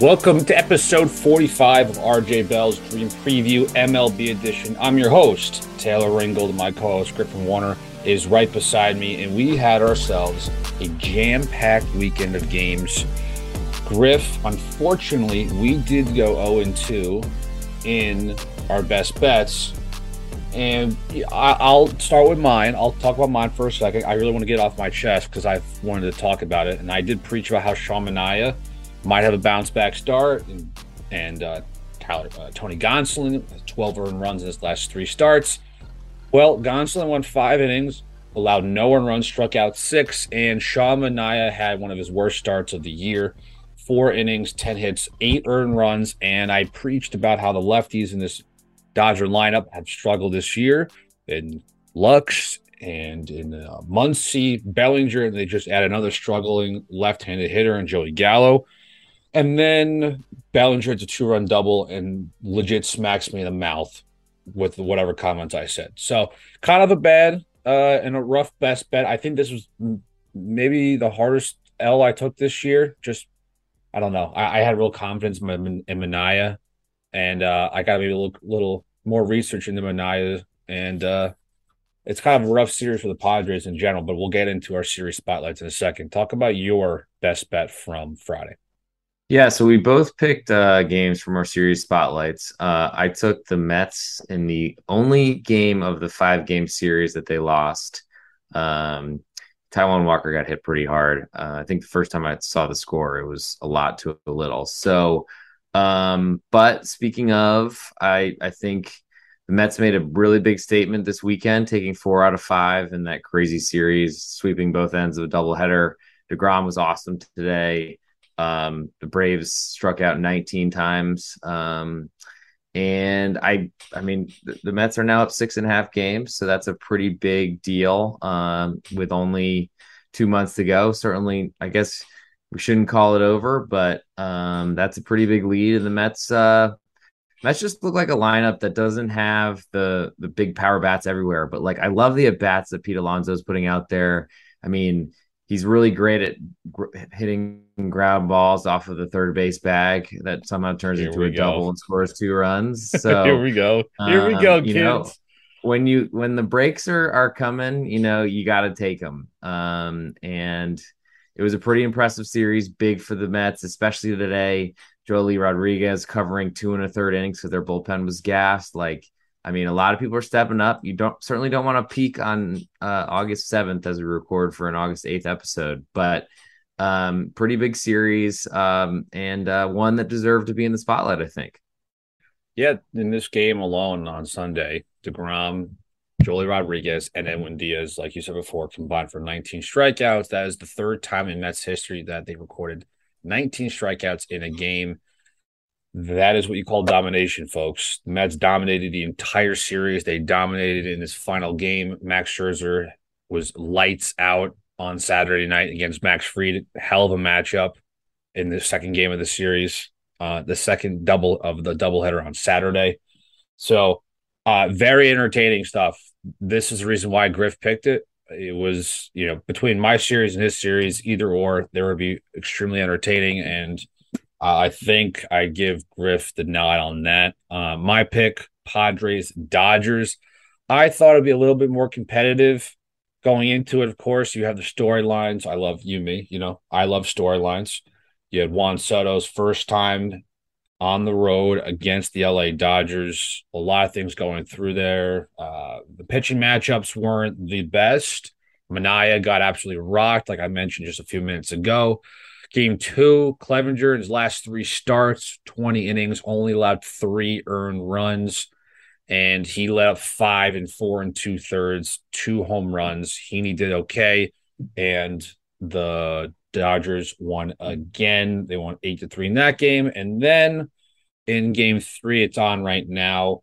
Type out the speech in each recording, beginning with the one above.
Welcome to episode 45 of RJ Bell's Dream Preview MLB Edition. I'm your host, Taylor Ringold. My co host, Griffin Warner, is right beside me, and we had ourselves a jam packed weekend of games. Griff, unfortunately, we did go 0 2 in our best bets. And I'll start with mine. I'll talk about mine for a second. I really want to get off my chest because I've wanted to talk about it. And I did preach about how Manaea might have a bounce back start. And, and uh, Tyler, uh, Tony Gonsolin, 12 earned runs in his last three starts. Well, Gonsolin won five innings, allowed no earned runs, struck out six, and Sean Manaea had one of his worst starts of the year. Four innings, 10 hits, eight earned runs. And I preached about how the lefties in this Dodger lineup have struggled this year in Lux and in uh, Muncy, Bellinger, and they just add another struggling left handed hitter in Joey Gallo. And then Bellinger hits a two run double and legit smacks me in the mouth with whatever comments I said. So kind of a bad uh, and a rough best bet. I think this was maybe the hardest L I took this year. Just I don't know. I, I had real confidence in, in Manaea, and uh, I got maybe a little, little more research into Manaea, and uh, it's kind of a rough series for the Padres in general. But we'll get into our series spotlights in a second. Talk about your best bet from Friday. Yeah, so we both picked uh, games from our series spotlights. Uh, I took the Mets in the only game of the five game series that they lost. Um, Taijuan Walker got hit pretty hard. Uh, I think the first time I saw the score, it was a lot to a little. So, um, but speaking of, I I think the Mets made a really big statement this weekend, taking four out of five in that crazy series, sweeping both ends of a doubleheader. Degrom was awesome today. Um, the Braves struck out 19 times. Um, and I, I mean, the, the, Mets are now up six and a half games, so that's a pretty big deal. Um, with only two months to go, certainly, I guess we shouldn't call it over, but um, that's a pretty big lead. And the Mets, uh, Mets just look like a lineup that doesn't have the the big power bats everywhere, but like I love the at bats that Pete Alonso is putting out there. I mean, he's really great at gr- hitting ground balls off of the third base bag that somehow turns Here into a go. double and scores two runs. So Here we go. Here um, we go, kids. Know, when you when the breaks are are coming, you know you got to take them. Um, and it was a pretty impressive series, big for the Mets, especially today. Joely Rodriguez covering two and a third innings because their bullpen was gassed. Like I mean, a lot of people are stepping up. You don't certainly don't want to peak on uh, August seventh as we record for an August eighth episode, but um, pretty big series um, and uh, one that deserved to be in the spotlight. I think. Yeah, in this game alone on Sunday, Degrom, Joely Rodriguez, and Edwin Diaz, like you said before, combined for 19 strikeouts. That is the third time in Mets history that they recorded 19 strikeouts in a game. That is what you call domination, folks. The Mets dominated the entire series. They dominated in this final game. Max Scherzer was lights out on Saturday night against Max Fried. Hell of a matchup in the second game of the series. Uh, the second double of the doubleheader on Saturday. So, uh, very entertaining stuff. This is the reason why Griff picked it. It was, you know, between my series and his series, either or, there would be extremely entertaining and uh, I think I give Griff the nod on that. Uh, my pick, Padres, Dodgers. I thought it'd be a little bit more competitive going into it. Of course, you have the storylines. I love you, me. You know, I love storylines. You had Juan Soto's first time on the road against the LA Dodgers. A lot of things going through there. Uh, the pitching matchups weren't the best. Manaea got absolutely rocked, like I mentioned just a few minutes ago. Game two, Clevinger in his last three starts, 20 innings, only allowed three earned runs. And he let up five and four and two thirds, two home runs. Heaney did okay. And the Dodgers won again. They won eight to three in that game. And then in game three, it's on right now.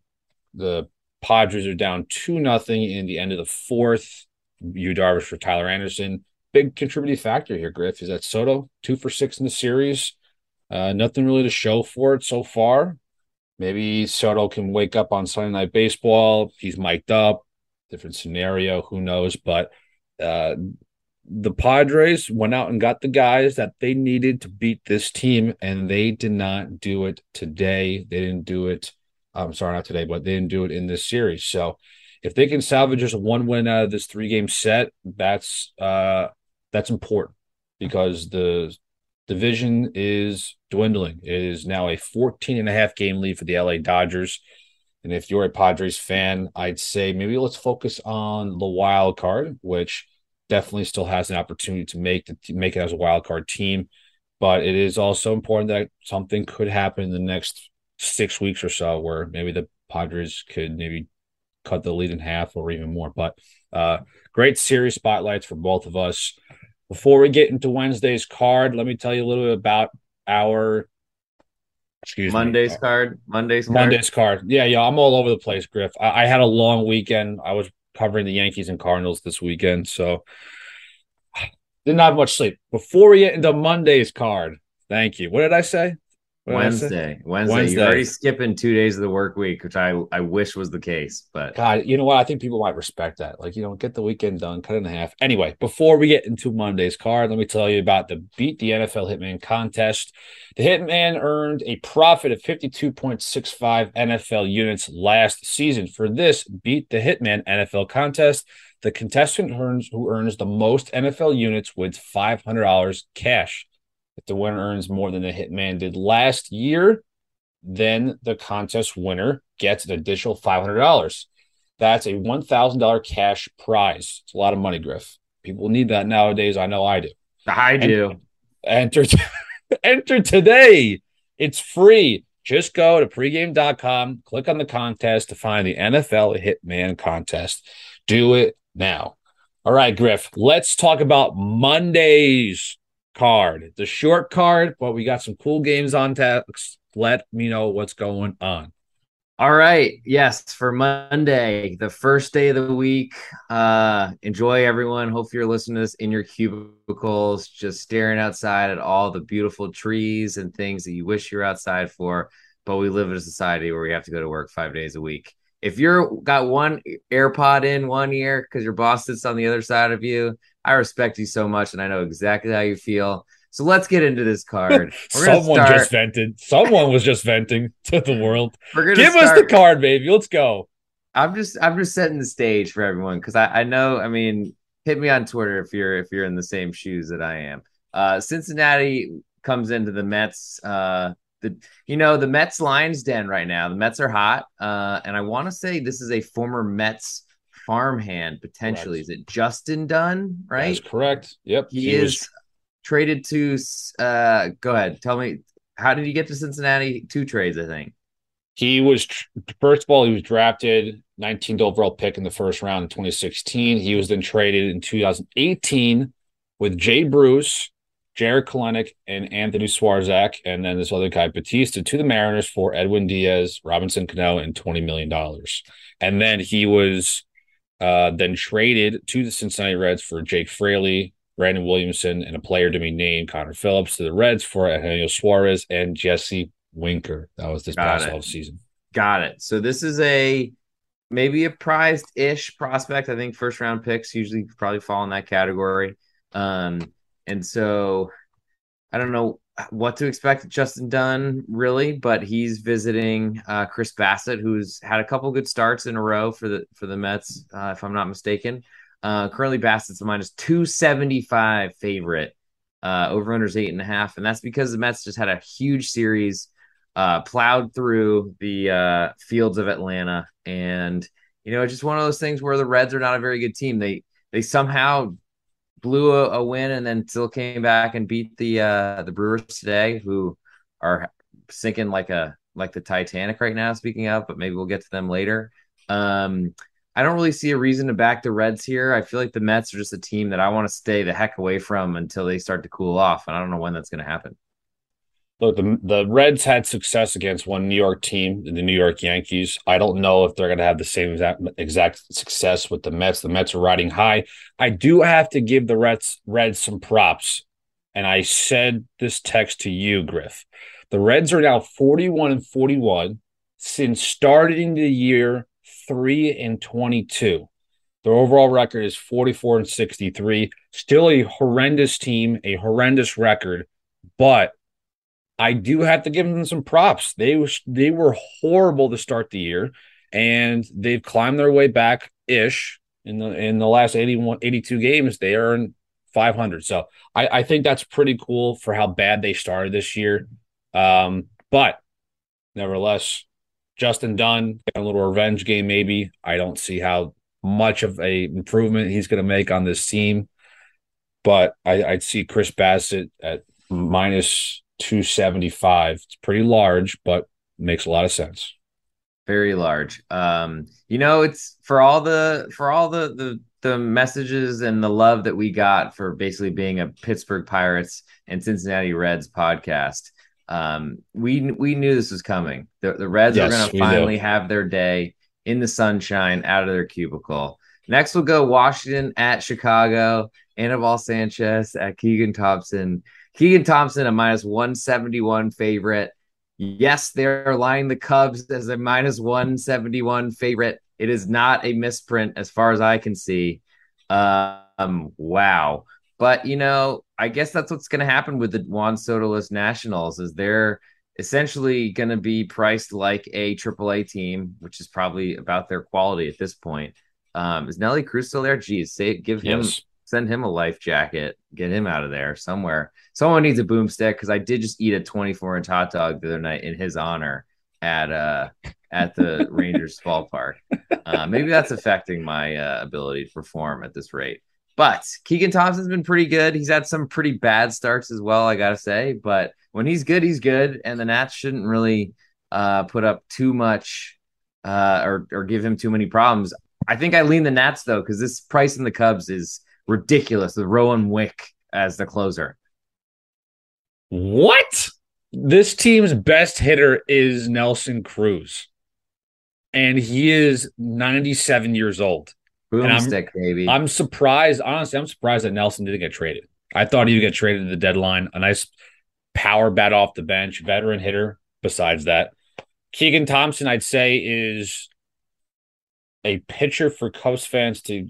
The Padres are down two nothing in the end of the fourth. Yu Darvish for Tyler Anderson big contributing factor here, Griff, is that Soto two for six in the series. Uh, nothing really to show for it so far. Maybe Soto can wake up on Sunday Night Baseball. He's mic'd up. Different scenario. Who knows? But uh, the Padres went out and got the guys that they needed to beat this team, and they did not do it today. They didn't do it. I'm sorry, not today, but they didn't do it in this series. So if they can salvage just one win out of this three game set, that's uh that's important because the division is dwindling. It is now a 14 and a half game lead for the LA Dodgers. And if you're a Padres fan, I'd say maybe let's focus on the wild card, which definitely still has an opportunity to make the, to make it as a wild card team. But it is also important that something could happen in the next six weeks or so, where maybe the Padres could maybe cut the lead in half or even more. But uh, great series spotlights for both of us. Before we get into Wednesday's card, let me tell you a little bit about our excuse Monday's me. card. Monday's card. Monday's card. Yeah, yeah. I'm all over the place, Griff. I, I had a long weekend. I was covering the Yankees and Cardinals this weekend, so didn't have much sleep. Before we get into Monday's card, thank you. What did I say? Wednesday. Wednesday. Wednesday. You're already skipping two days of the work week, which I, I wish was the case. But God, you know what? I think people might respect that. Like, you know, get the weekend done, cut it in half. Anyway, before we get into Monday's card, let me tell you about the Beat the NFL Hitman contest. The Hitman earned a profit of 52.65 NFL units last season. For this Beat the Hitman NFL contest, the contestant earns who earns the most NFL units wins $500 cash. If the winner earns more than the hitman did last year, then the contest winner gets an additional $500. That's a $1,000 cash prize. It's a lot of money, Griff. People need that nowadays. I know I do. I do. enter, enter today. It's free. Just go to pregame.com, click on the contest to find the NFL Hitman contest. Do it now. All right, Griff, let's talk about Monday's card. The short card, but we got some cool games on tap. Let me know what's going on. All right. Yes, for Monday, the first day of the week. Uh enjoy everyone. Hope you're listening to this in your cubicles, just staring outside at all the beautiful trees and things that you wish you're outside for. But we live in a society where we have to go to work five days a week. If you're got one AirPod in one ear because your boss sits on the other side of you, I respect you so much and I know exactly how you feel. So let's get into this card. Someone start... just vented. Someone was just venting to the world. Give start... us the card, baby. Let's go. I'm just I'm just setting the stage for everyone because I, I know I mean hit me on Twitter if you're if you're in the same shoes that I am. Uh, Cincinnati comes into the Mets. Uh, the you know the Mets lines den right now. The Mets are hot, uh, and I want to say this is a former Mets farmhand potentially. Correct. Is it Justin Dunn? Right, that's correct. Yep, he, he is was... traded to. Uh, go ahead, tell me how did he get to Cincinnati? Two trades, I think. He was first of all he was drafted 19th overall pick in the first round in 2016. He was then traded in 2018 with Jay Bruce, Jarred Kelenic, and Anthony Swarzak, and then this other guy Bautista to the Mariners for Edwin Diaz, Robinson Cano, and $20 million. And then he was uh, then traded to the Cincinnati Reds for Jake Fraley, Brandon Williamson, and a player to be named Connor Phillips to the Reds for Eugenio Suarez and Jesse Winker. That was this Got past off season. Got it. So this is a maybe a prized ish prospect. I think first round picks usually probably fall in that category. Um, and so I don't know what to expect Justin Dunn really, but he's visiting uh, Chris Bassitt, who's had a couple good starts in a row for the for the Mets, uh, if I'm not mistaken. Uh, currently, Bassitt's a minus two seventy five favorite. Uh, over unders eight and a half, and that's because the Mets just had a huge series, uh, plowed through the uh, fields of Atlanta, and you know it's just one of those things where the Reds are not a very good team. They they somehow blew a, a, win and then still came back and beat the uh, the Brewers today, who are sinking like a like the Titanic right now. Speaking of, but maybe we'll get to them later. Um, I don't really see a reason to back the Reds here. I feel like the Mets are just a team that I want to stay the heck away from until they start to cool off, and I don't know when that's going to happen. Look, the, the Reds had success against one New York team, the New York Yankees. I don't know if they're going to have the same exact, exact success with the Mets. The Mets are riding high. I do have to give the Reds Reds some props, and I said this text to you, Griff. The Reds are now forty-one and forty-one since starting the year three and twenty-two. Their overall record is 44 and 63. Still a horrendous team, a horrendous record, but I do have to give them some props. They they were horrible to start the year, and they've climbed their way back ish in the in the last 81, 82 games. They in 500. So I, I think that's pretty cool for how bad they started this year. Um, but nevertheless, Justin Dunn, a little revenge game, maybe. I don't see how much of a improvement he's going to make on this team. But I, I'd see Chris Bassitt at minus 275. It's pretty large, but makes a lot of sense. Very large. Um, you know, it's for all the for all the the the messages and the love that we got for basically being a Pittsburgh Pirates and Cincinnati Reds podcast. Um, we we knew this was coming. The, the Reds yes, are going to finally do. have their day in the sunshine out of their cubicle. Next, we'll go Washington at Chicago. Anibal Sanchez at Keegan Thompson. Keegan Thompson, a minus 171 favorite. Yes, they're lying the Cubs as a minus 171 favorite. It is not a misprint as far as I can see. Um, wow. But you know, I guess that's what's going to happen with the Juan Sotoless Nationals is they're essentially going to be priced like a AAA team, which is probably about their quality at this point. Um, is Nelly Cruz still there? Geez, say give him yes send him a life jacket, get him out of there somewhere. Someone needs a boomstick because I did just eat a 24 inch hot dog the other night in his honor at uh at the Rangers ballpark. Uh, maybe that's affecting my uh, ability to perform at this rate. But Keegan Thompson's been pretty good. He's had some pretty bad starts as well, I gotta say. But when he's good, he's good, and the Nats shouldn't really uh, put up too much uh, or or give him too many problems. I think I lean the Nats though because this price in the Cubs is ridiculous with Rowan Wick as the closer. What? This team's best hitter is Nelson Cruz. And he is 97 years old. Boomstick, baby. I'm surprised. Honestly, I'm surprised that Nelson didn't get traded. I thought he would get traded at the deadline. A nice power bat off the bench, veteran hitter. Besides that, Keegan Thompson, I'd say, is a pitcher for Cubs fans to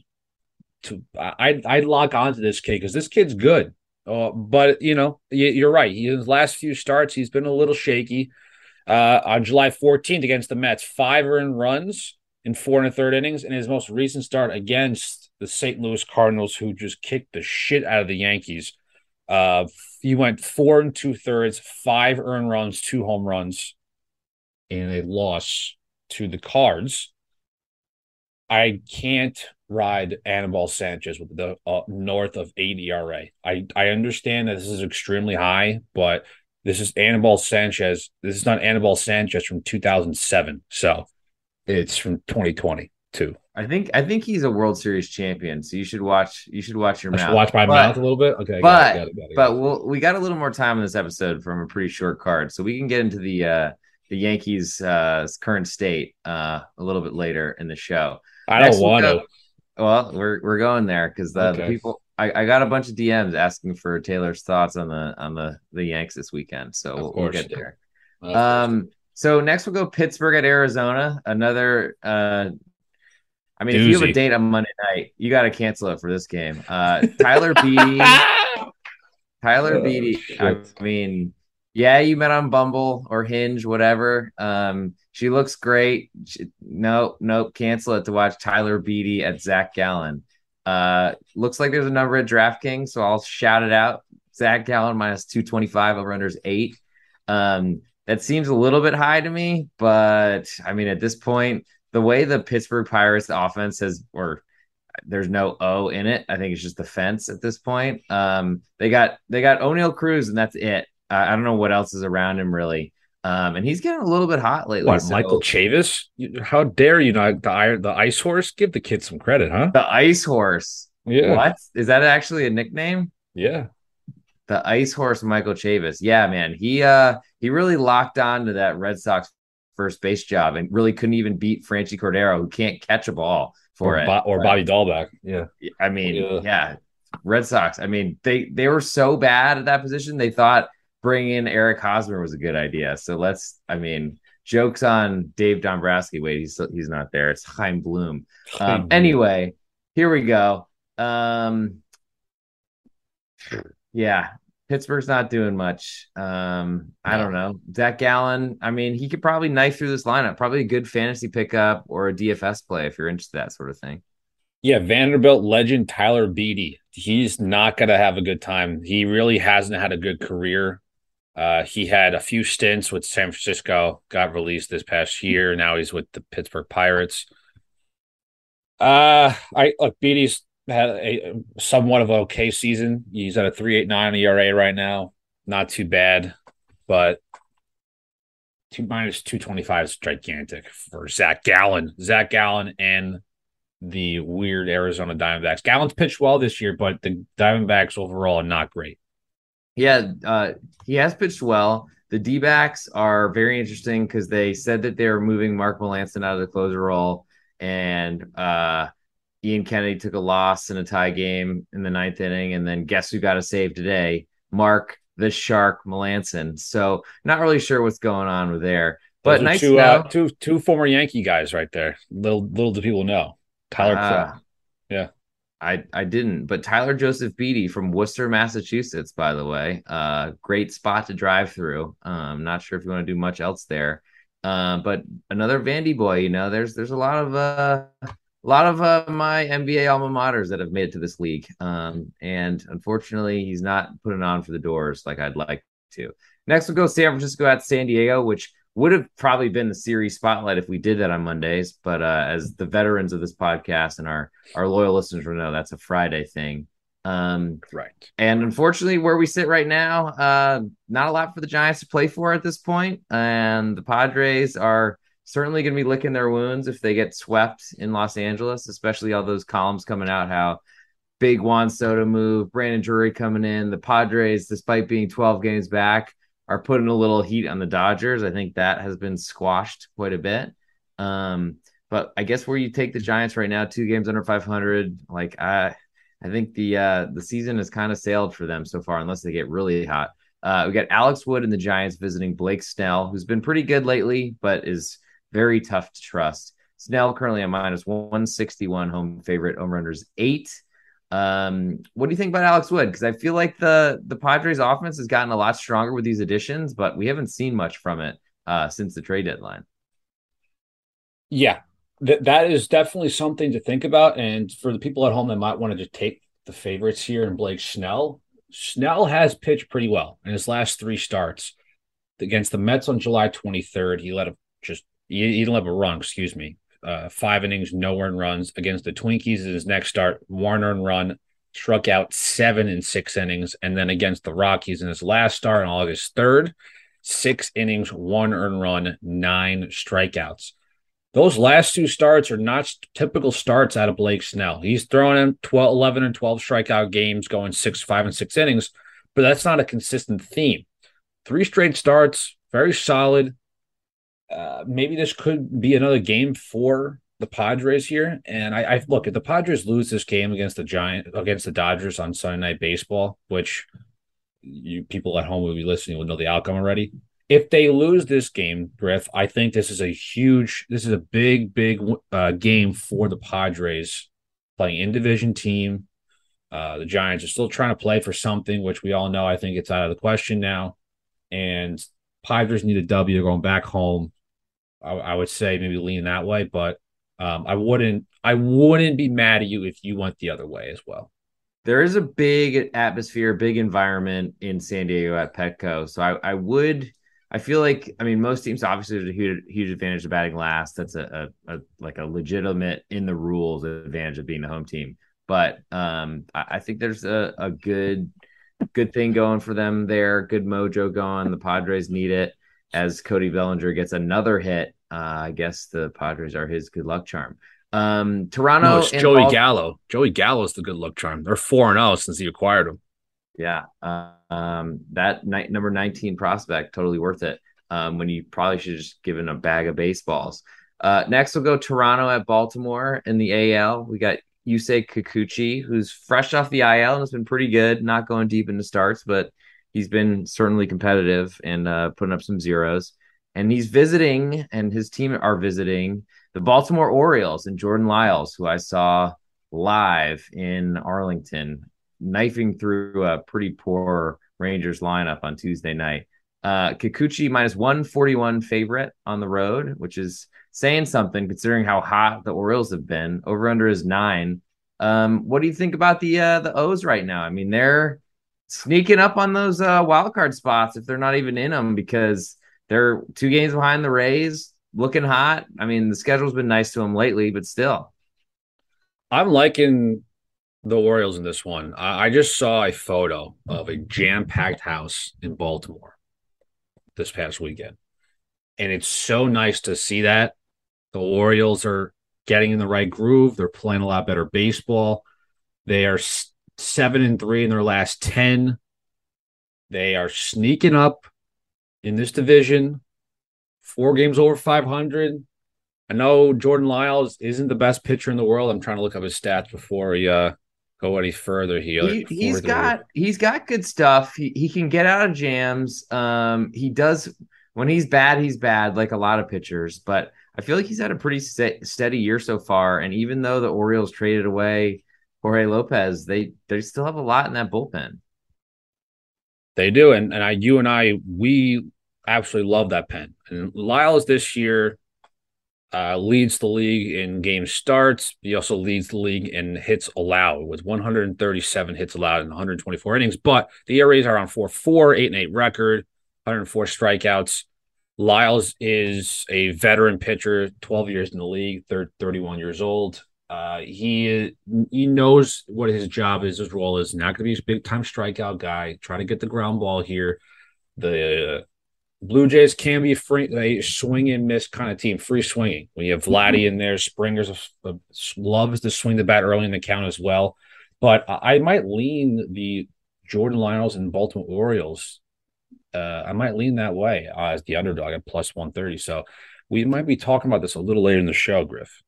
to I I'd lock onto this kid because this kid's good. Uh, but you know, you, are right. His last few starts, he's been a little shaky. Uh, on July 14th against the Mets, five earned runs in four and a third innings. In his most recent start against the St. Louis Cardinals, who just kicked the shit out of the Yankees, uh, he went four and two thirds, five earned runs, two home runs, in a loss to the Cards. I can't ride Anibal Sanchez with the uh, north of eight ERA. I I understand that this is extremely high, but this is Anibal Sanchez. This is not Anibal Sanchez from 2007, so it's from 2022. I think I think he's a World Series champion, so you should watch. You should watch your I mouth. watch my but, mouth a little bit. Okay, but got it, got it, got it, but we'll, we got a little more time in this episode from a pretty short card, so we can get into the uh, the Yankees' uh, current state uh, a little bit later in the show. I don't want to. Well, we're we're going there because the, okay. the, people. I, I got a bunch of DMs asking for Taylor's thoughts on the on the the Yanks this weekend, so we'll, we'll, get there. Um. So next we'll go Pittsburgh at Arizona. Another. Uh, I mean, Doozy. if you have a date on Monday night, you got to cancel it for this game. Uh, Tyler Beede. Tyler oh, Beede. I mean, yeah, you met on Bumble or Hinge, whatever. Um, she looks great. She, nope, nope, cancel it to watch Tyler Beede at Zach Gallen. Uh, looks like there's a number at DraftKings, so I'll shout it out. Zach Gallen minus 225 over unders eight. Um, that seems a little bit high to me, but I mean, at this point, the way the Pittsburgh Pirates offense has, or there's no O in it. I think it's just the fence at this point. Um, they got they got Oneil Cruz, and that's it. I don't know what else is around him really. Um, and he's getting a little bit hot lately. What, so. Michael Chavis? How dare you not the the ice horse? Give the kid some credit, huh? The ice horse. Yeah. What is that actually a nickname? Yeah. The ice horse, Michael Chavis. Yeah, man. He uh he really locked on to that Red Sox first base job and really couldn't even beat Franchy Cordero, who can't catch a ball for or it. Bo- or Bobby Dalbec. Yeah. I mean, yeah. yeah. Red Sox. I mean, they they were so bad at that position. They thought bring in Eric Hosmer was a good idea. So let's, I mean, jokes on Dave Dombrowski. Wait, he's he's not there. It's Chaim Bloom. Um, anyway, here we go. Um, yeah, Pittsburgh's not doing much. Um, I don't know. Zach Gallen, I mean, he could probably knife through this lineup. Probably a good fantasy pickup or a DFS play if you're interested that sort of thing. Yeah, Vanderbilt legend Tyler Beede. He's not going to have a good time. He really hasn't had a good career. Uh, he had a few stints with San Francisco, got released this past year. Now he's with the Pittsburgh Pirates. Uh, I look, Beede's had a somewhat of an okay season. He's at a three eight nine ERA right now. Not too bad, but two minus two twenty five is gigantic for Zach Gallen. Zach Gallen and the weird Arizona Diamondbacks. Gallen's pitched well this year, but the Diamondbacks overall are not great. Yeah, uh, he has pitched well. The D backs are very interesting because they said that they were moving Mark Melancon out of the closer role, and uh, Ian Kennedy took a loss in a tie game in the ninth inning, and then guess who got a save today? Mark the Shark Melancon. So not really sure what's going on with there, but nice two, uh, two two former Yankee guys right there. Little little do people know. Tyler uh, Yeah. I, I didn't, but Tyler Joseph Beede from Worcester, Massachusetts, by the way, uh, great spot to drive through. Um, not sure if you want to do much else there, uh, but another Vandy boy. You know, there's there's a lot of uh, a lot of uh, my NBA alma maters that have made it to this league, um, and unfortunately, he's not putting on for the Dores like I'd like to. Next, we'll go San Francisco at San Diego, which would have probably been the series spotlight if we did that on Mondays. But uh, as the veterans of this podcast and our our loyal listeners will know, that's a Friday thing. Um, right. And unfortunately, where we sit right now, uh, not a lot for the Giants to play for at this point. And the Padres are certainly going to be licking their wounds if they get swept in Los Angeles, especially all those columns coming out how big Juan Soto move, Brandon Drury coming in. The Padres, despite being 12 games back, are putting a little heat on the Dodgers. I think that has been squashed quite a bit. Um, but I guess where you take the Giants right now, two games under 500, like I, I think the uh, the season has kind of sailed for them so far, unless they get really hot. Uh, we got Alex Wood and the Giants visiting Blake Snell, who's been pretty good lately, but is very tough to trust. Snell currently at minus 161 home favorite. Over unders eight. Um, what do you think about Alex Wood? Because I feel like the the Padres offense has gotten a lot stronger with these additions, but we haven't seen much from it uh, since the trade deadline. Yeah, th- that is definitely something to think about. And for the people at home that might want to take the favorites here and Blake Snell, Snell has pitched pretty well in his last three starts against the Mets on July 23rd. He let a just he, he didn't let a run, excuse me, uh, five innings, no earned runs against the Twinkies in his next start, one earned run, struck out seven in six innings, and then against the Rockies in his last start on August 3rd, six innings, one earned run, nine strikeouts. Those last two starts are not typical starts out of Blake Snell. He's throwing in 12, 11 and 12 strikeout games, going six, five, and six innings, but that's not a consistent theme. Three straight starts, very solid, uh, maybe this could be another game for the Padres here. And I, I, look if the Padres lose this game against the Giant against the Dodgers on Sunday Night Baseball, which you people at home will be listening will know the outcome already. If they lose this game, Griff, I think this is a huge, this is a big, big uh, game for the Padres playing in division team. Uh, the Giants are still trying to play for something, which we all know. I think it's out of the question now. And Padres need a W going back home I, I would say maybe lean that way, but um, I wouldn't I wouldn't be mad at you if you went the other way as well. There is a big atmosphere, big environment in San Diego at Petco, so I, I would. I feel like I mean most teams obviously there's a huge, huge advantage of batting last. That's a, a, a, like a legitimate in the rules advantage of being the home team. But um, I, I think there's a, a good good thing going for them there. Good mojo going. The Padres need it as Cody Bellinger gets another hit. Uh, I guess the Padres are his good luck charm. Um, Toronto. No, Joey Bal- Gallo. Joey Gallo is the good luck charm. They're four and zero oh since he acquired him. Yeah, uh, um, that night number nineteen prospect totally worth it. Um, when you probably should just given a bag of baseballs. Uh, next, we'll go Toronto at Baltimore in the AL. We got Yusei Kikuchi, who's fresh off the IL and has been pretty good, not going deep into starts, but he's been certainly competitive and uh, putting up some zeros. And he's visiting, and his team are visiting the Baltimore Orioles and Jordan Lyles, who I saw live in Arlington, knifing through a pretty poor Rangers lineup on Tuesday night. Uh, Kikuchi minus 141 favorite on the road, which is saying something considering how hot the Orioles have been. Over under is nine. Um, what do you think about the uh, the O's right now? I mean, they're sneaking up on those uh, wild card spots if they're not even in them because they're two games behind the Rays, looking hot. I mean, the schedule's been nice to them lately, but still. I'm liking the Orioles in this one. I, I just saw a photo of a jam packed house in Baltimore this past weekend. And it's so nice to see that. The Orioles are getting in the right groove. They're playing a lot better baseball. They are seven and three in their last 10. They are sneaking up in this division, four games over 500. I know Jordan Lyles isn't the best pitcher in the world. I'm trying to look up his stats before we uh, go any further here. He, has got he's got good stuff. He he can get out of jams. Um, he does when he's bad, he's bad, like a lot of pitchers. But I feel like he's had a pretty st- steady year so far. And even though the Orioles traded away Jorge Lopez, they they still have a lot in that bullpen. They do, and and I, you and I, we absolutely love that pen. And Lyles this year uh, leads the league in game starts. He also leads the league in hits allowed with 137 hits allowed in 124 innings. But the ERAs are on 4 4, 8 and 8 record, 104 strikeouts. Lyles is a veteran pitcher, 12 years in the league, 31 years old. Uh, he he knows what his job is, his role is. Not going to be a big time strikeout guy. Try to get the ground ball here. The Blue Jays can be free, a swing and miss kind of team, free swinging. When you have Vladdy in there, Springer's loves to swing the bat early in the count as well. But I might lean the Jordan Lyles and Baltimore Orioles. Uh, I might lean that way uh, as the underdog at plus 130. So we might be talking about this a little later in the show, Griff.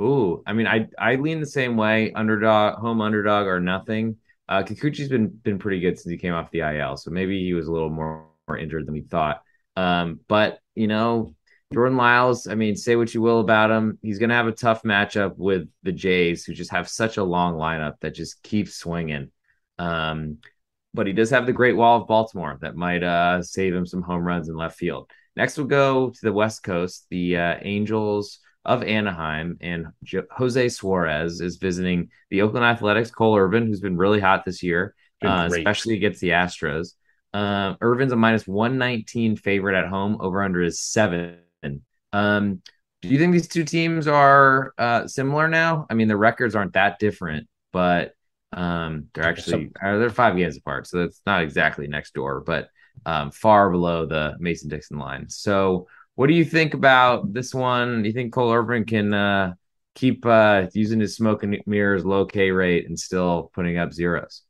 Ooh, I mean, I I lean the same way. Underdog, home underdog, or nothing. Uh, Kikuchi's been been pretty good since he came off the IL, so maybe he was a little more more injured than we thought. Um, but you know, Jordan Lyles, I mean, say what you will about him, he's going to have a tough matchup with the Jays, who just have such a long lineup that just keeps swinging. Um, but he does have the Great Wall of Baltimore that might uh, save him some home runs in left field. Next, we'll go to the West Coast. The uh, Angels of Anaheim and Jose Suarez is visiting the Oakland Athletics. Cole Irvin, who's been really hot this year, uh, especially against the Astros. Uh, Irvin's a minus 119 favorite at home. Over under is seven. Um, do you think these two teams are uh, similar now? I mean, the records aren't that different, but um, they're actually uh, they're five games apart, so it's not exactly next door, but um, far below the Mason Dixon line. So, what do you think about this one? Do you think Cole Irvin can uh, keep uh, using his smoke and mirrors low K rate and still putting up zeros?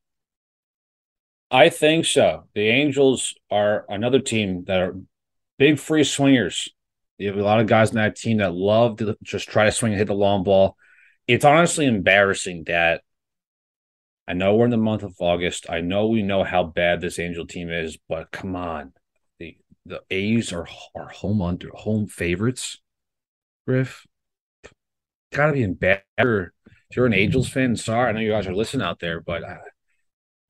I think so. The Angels are another team that are big free swingers. You have a lot of guys in that team that love to just try to swing and hit the long ball. It's honestly embarrassing that I know we're in the month of August. I know we know how bad this Angel team is, but come on. The A's are are home under home favorites. Griff. Gotta be in bad. If you're an Angels fan, sorry, I know you guys are listening out there, but uh,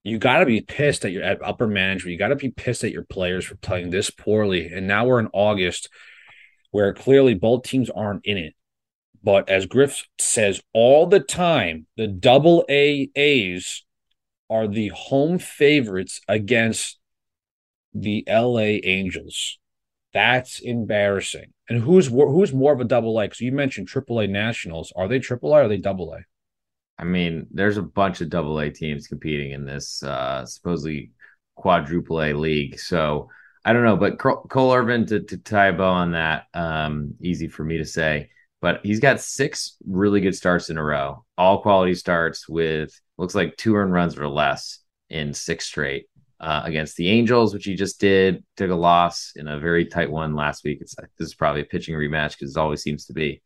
you got to be pissed at your at upper management. You got to be pissed at your players for playing this poorly. And now we're in August, where clearly both teams aren't in it. But as Griff says all the time, the double A A's are the home favorites against the LA Angels. That's embarrassing. And who's who's more of a double A? Because you mentioned triple A Nationals. Are they triple A or are they double A? I mean, there's a bunch of double A teams competing in this uh, supposedly quadruple A league. So I don't know, but Cole Irvin to, to tie a bow on that, um, easy for me to say. But he's got six really good starts in a row, all quality starts with looks like two earned runs or less in six straight uh, against the Angels, which he just did. Took a loss in a very tight one last week. It's this is probably a pitching rematch because it always seems to be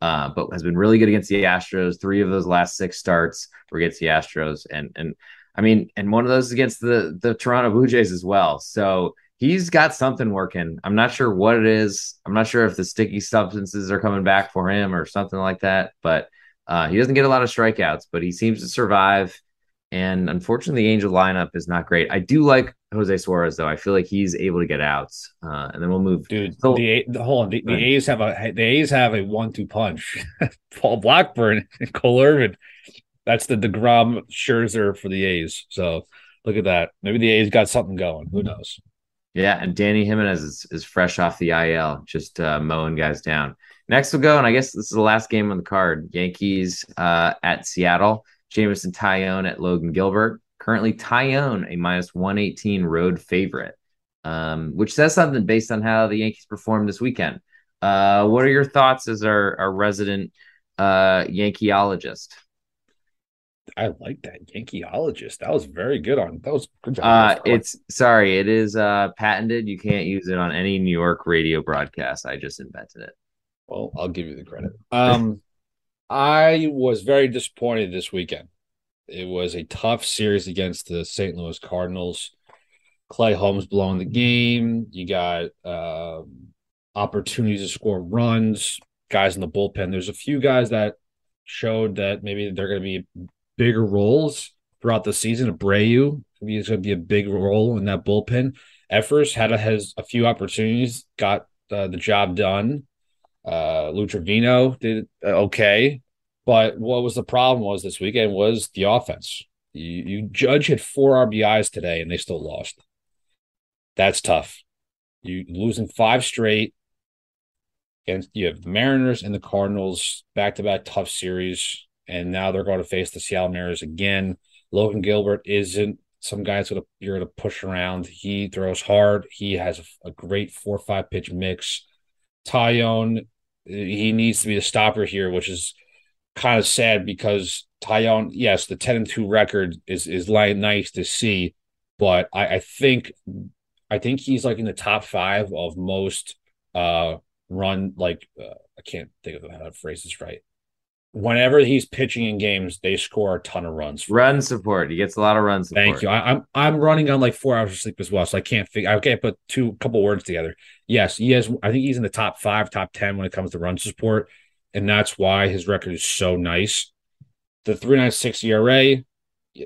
uh, but has been really good against the Astros. Three of those last six starts were against the Astros, and and I mean, and one of those against the the Toronto Blue Jays as well. So he's got something working. I'm not sure what it is. I'm not sure if the sticky substances are coming back for him or something like that. But Uh, he doesn't get a lot of strikeouts, but he seems to survive. And unfortunately, the Angel lineup is not great. I do like Jose Suarez though. I feel like he's able to get outs. Uh, and then we'll move. Dude, so, the, the hold on. The, the A's have a the A's have a one-two punch. Paul Blackburn and Cole Irvin. That's the Degrom Scherzer for the A's. So look at that. Maybe the A's got something going. Who knows? Yeah, and Dany Jimenez is, is fresh off the IL, just uh, mowing guys down. Next we'll go, and I guess this is the last game on the card. Yankees uh, at Seattle. Jameson Taillon at Logan Gilbert. Currently, Taillon, a minus 118 road favorite, um, which says something based on how the Yankees performed this weekend. Uh, what are your thoughts as our, our resident uh, Yankeeologist? I like that Yankeeologist. That was very good on. That was good job. Uh, it's sorry, it is uh, patented. You can't use it on any New York radio broadcast. I just invented it. Well, I'll give you the credit. Um, I was very disappointed this weekend. It was a tough series against the St. Louis Cardinals. Clay Holmes blowing the game. You got uh, opportunities to score runs. Guys in the bullpen. There's a few guys that showed that maybe they're going to be bigger roles throughout the season. Abreu is going to be a big role in that bullpen. Effross had a, has a few opportunities, got uh, the job done. Uh, did uh, okay, but what was the problem was this weekend was the offense. You, you Judge had four RBIs today and they still lost. That's tough. You losing five straight, and you have the Mariners and the Cardinals back to back tough series, and now they're going to face the Seattle Mariners again. Logan Gilbert isn't some guys gonna you're gonna push around. He throws hard. He has a, great four five pitch mix. Taillon he needs to be the stopper here, which is kind of sad because Taillon, yes, the 10 and 2 record is is nice to see, but I, I think I think he's like in the top five of most uh run like uh, I can't think of how to phrase this right whenever he's pitching in games, they score a ton of runs. Run support. He gets a lot of runs. Thank you. I, am I'm, I'm running on like four hours of sleep as well, so I can't figure. I can't put two couple words together. Yes, he has. I think he's in the top five, top ten when it comes to run support, and that's why his record is so nice. The three nine six ERA.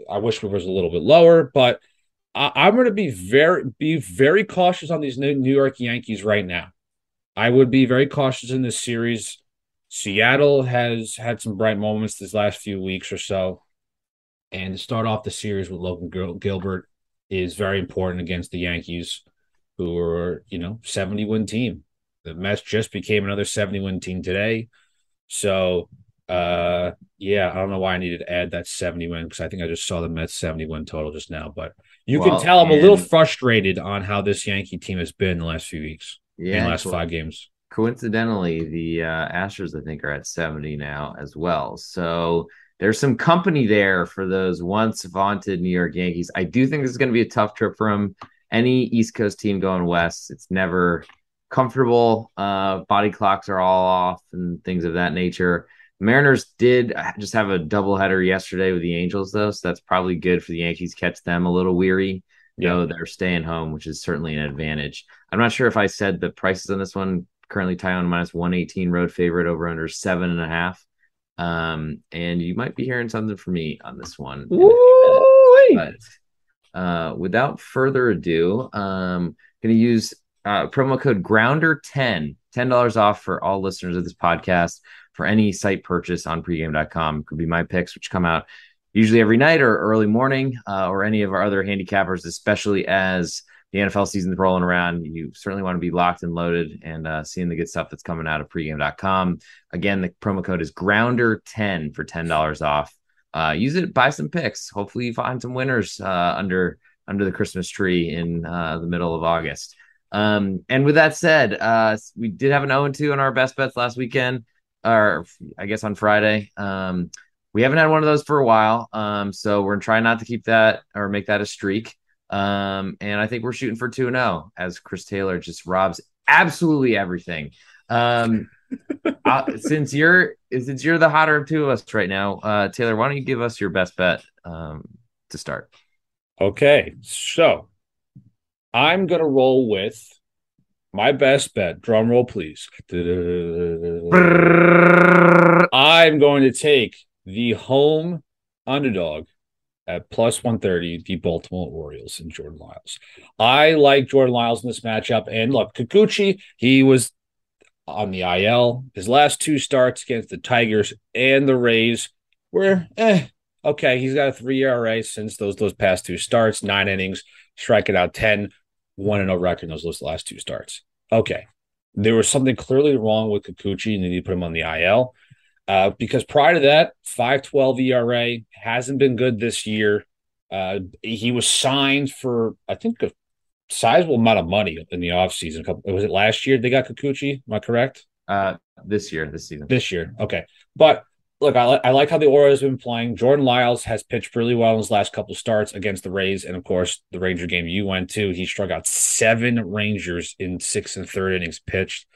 I wish it was a little bit lower, but I, am going to be very be very cautious on these New York Yankees right now. I would be very cautious in this series Seattle has had some bright moments this last few weeks or so. And to start off the series with Logan Gil- Gilbert is very important against the Yankees, who are, you know, 70 win team. The Mets just became another 70 win team today. So, uh, yeah, I don't know why I needed to add that 70 win because I think I just saw the Mets 70 win total just now. But you well, can tell I'm a little frustrated on how this Yankee team has been the last few weeks, yeah, in the last five games coincidentally, the uh, Astros, I think, are at 70 now as well. So there's some company there for those once vaunted New York Yankees. I do think this is going to be a tough trip for them. Any East Coast team going west, it's never comfortable. Uh, body clocks are all off and things of that nature. Mariners did just have a doubleheader yesterday with the Angels, though, so that's probably good for the Yankees. Catch them a little weary. You know, they're staying home, which is certainly an advantage. I'm not sure if I said the prices on this one currently Taillon minus 118 road favorite over under seven and a half. Um, and you might be hearing something from me on this one. But uh, without further ado, um, going to use uh, promo code Grounder10, $10 off for all listeners of this podcast for any site purchase on pregame.com. Could be my picks, which come out usually every night or early morning, uh, or any of our other handicappers, especially as the NFL season's rolling around, you certainly want to be locked and loaded and uh, seeing the good stuff that's coming out of pregame.com. Again, the promo code is Grounder10 for $10 off. Uh, use it, buy some picks. Hopefully, you find some winners uh, under under the Christmas tree in uh, the middle of August. Um, and with that said, uh, we did have an 0 2 on our best bets last weekend, or I guess on Friday. Um, we haven't had one of those for a while. Um, so we're trying not to keep that or make that a streak. Um, and I think we're shooting for 2 0 as Chris Taylor just robs absolutely everything. Um, uh, since you're since you're the hotter of two of us right now, uh, Taylor, why don't you give us your best bet um, to start? Okay, so I'm gonna roll with my best bet, drum roll please. I'm going to take the home underdog at plus 130, the Baltimore Orioles and Jordan Lyles. I like Jordan Lyles in this matchup. And look, Kikuchi, he was on the IL. His last two starts against the Tigers and the Rays were eh, okay. He's got a three ERA since those those past two starts, nine innings, striking out 10, 1 0 record in those last two starts. Okay. There was something clearly wrong with Kikuchi and need to put him on the IL. Uh, because prior to that, 512 ERA hasn't been good this year. Uh, he was signed for, I think, a sizable amount of money in the offseason. Couple was it last year they got Kikuchi? Am I correct? Uh, this year, this season. This year. Okay. But look, I, I like how the Orioles have been playing. Jordan Lyles has pitched really well in his last couple starts against the Rays. And of course, the Ranger game you went to, he struck out seven Rangers in six and third innings pitched.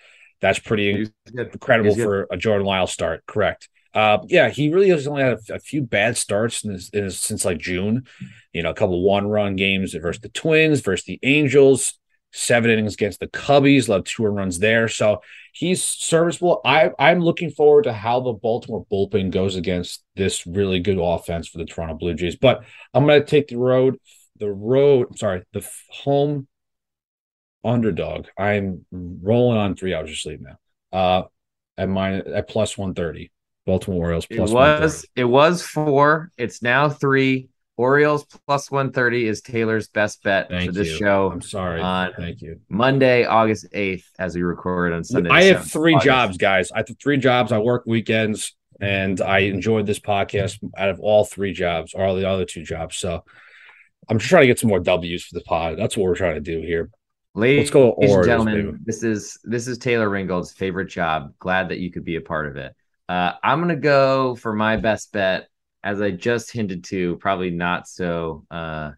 That's pretty incredible for a Jordan Lyle start. Correct. Uh, yeah, he really has only had a, a few bad starts in his, in his, since like June. You know, a couple one run games versus the Twins, versus the Angels, seven innings against the Cubbies, love two runs there. So he's serviceable. I, I'm looking forward to how the Baltimore bullpen goes against this really good offense for the Toronto Blue Jays. But I'm going to take the road, the road, I'm sorry, the home underdog. I'm rolling on three hours of sleep now. Uh, at mine at plus one thirty. Baltimore Orioles plus. It was it was four. It's now three. Orioles plus one thirty is Taylor's best bet Thank for this you. show. I'm sorry. On Thank you. Monday, August eighth, as we record on Sunday. I have three August. jobs, guys. I have three jobs. I work weekends, and I enjoyed this podcast out of all three jobs, or all the other two jobs. So I'm just trying to get some more W's for the pod. That's what we're trying to do here. Ladies, Let's go Orioles, and gentlemen, baby. this is this is Taylor Ringold's favorite job. Glad that you could be a part of it. Uh, I'm gonna go for my best bet, as I just hinted to, probably not so uh,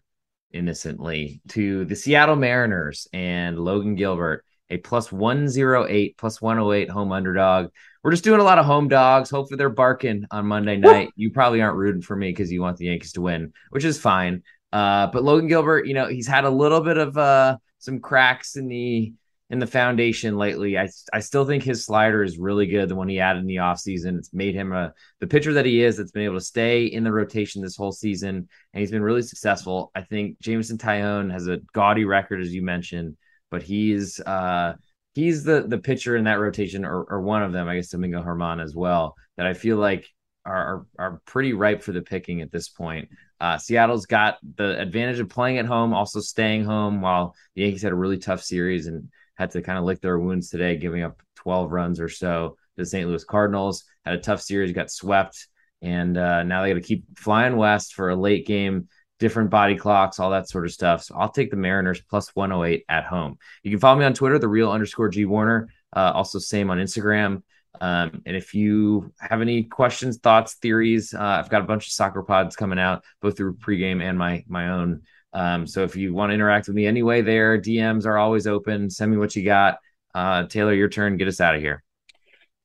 innocently, to the Seattle Mariners and Logan Gilbert, a plus 108, plus 108 home underdog. We're just doing a lot of home dogs. Hopefully they're barking on Monday night. You probably aren't rooting for me because you want the Yankees to win, which is fine. Uh, but Logan Gilbert, you know, he's had a little bit of uh some cracks in the in the foundation lately. I I still think his slider is really good. The one he added in the offseason. It's made him a the pitcher that he is that's been able to stay in the rotation this whole season. And he's been really successful. I think Jameson Taillon has a gaudy record, as you mentioned, but he's uh he's the the pitcher in that rotation, or, or one of them, I guess Domingo Germán as well, that I feel like are, are pretty ripe for the picking at this point. Uh, Seattle's got the advantage of playing at home, also staying home, while the Yankees had a really tough series and had to kind of lick their wounds today, giving up 12 runs or so to the St. Louis Cardinals. Had a tough series, got swept, and uh, now they got to keep flying west for a late game, different body clocks, all that sort of stuff. So I'll take the Mariners plus 108 at home. You can follow me on Twitter, the real underscore G Warner. Uh, also, same on Instagram. Um, and if you have any questions, thoughts, theories, uh, I've got a bunch of soccer pods coming out, both through pregame and my my own. Um, so if you want to interact with me anyway, there DMs are always open. Send me what you got. Uh, Taylor, your turn. Get us out of here.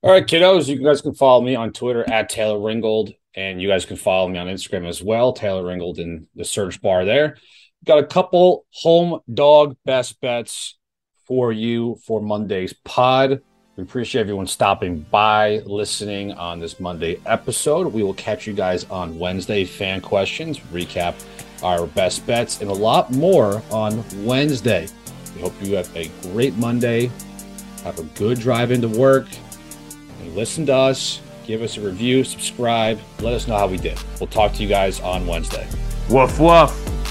All right, kiddos. You guys can follow me on Twitter at Taylor Ringold, and you guys can follow me on Instagram as well, Taylor Ringold in the search bar there. Got a couple home dog best bets for you for Monday's pod. We appreciate everyone stopping by, listening on this Monday episode. We will catch you guys on Wednesday. Fan questions, recap our best bets, and a lot more on Wednesday. We hope you have a great Monday. Have a good drive into work. And listen to us. Give us a review, subscribe. Let us know how we did. We'll talk to you guys on Wednesday. Woof, woof.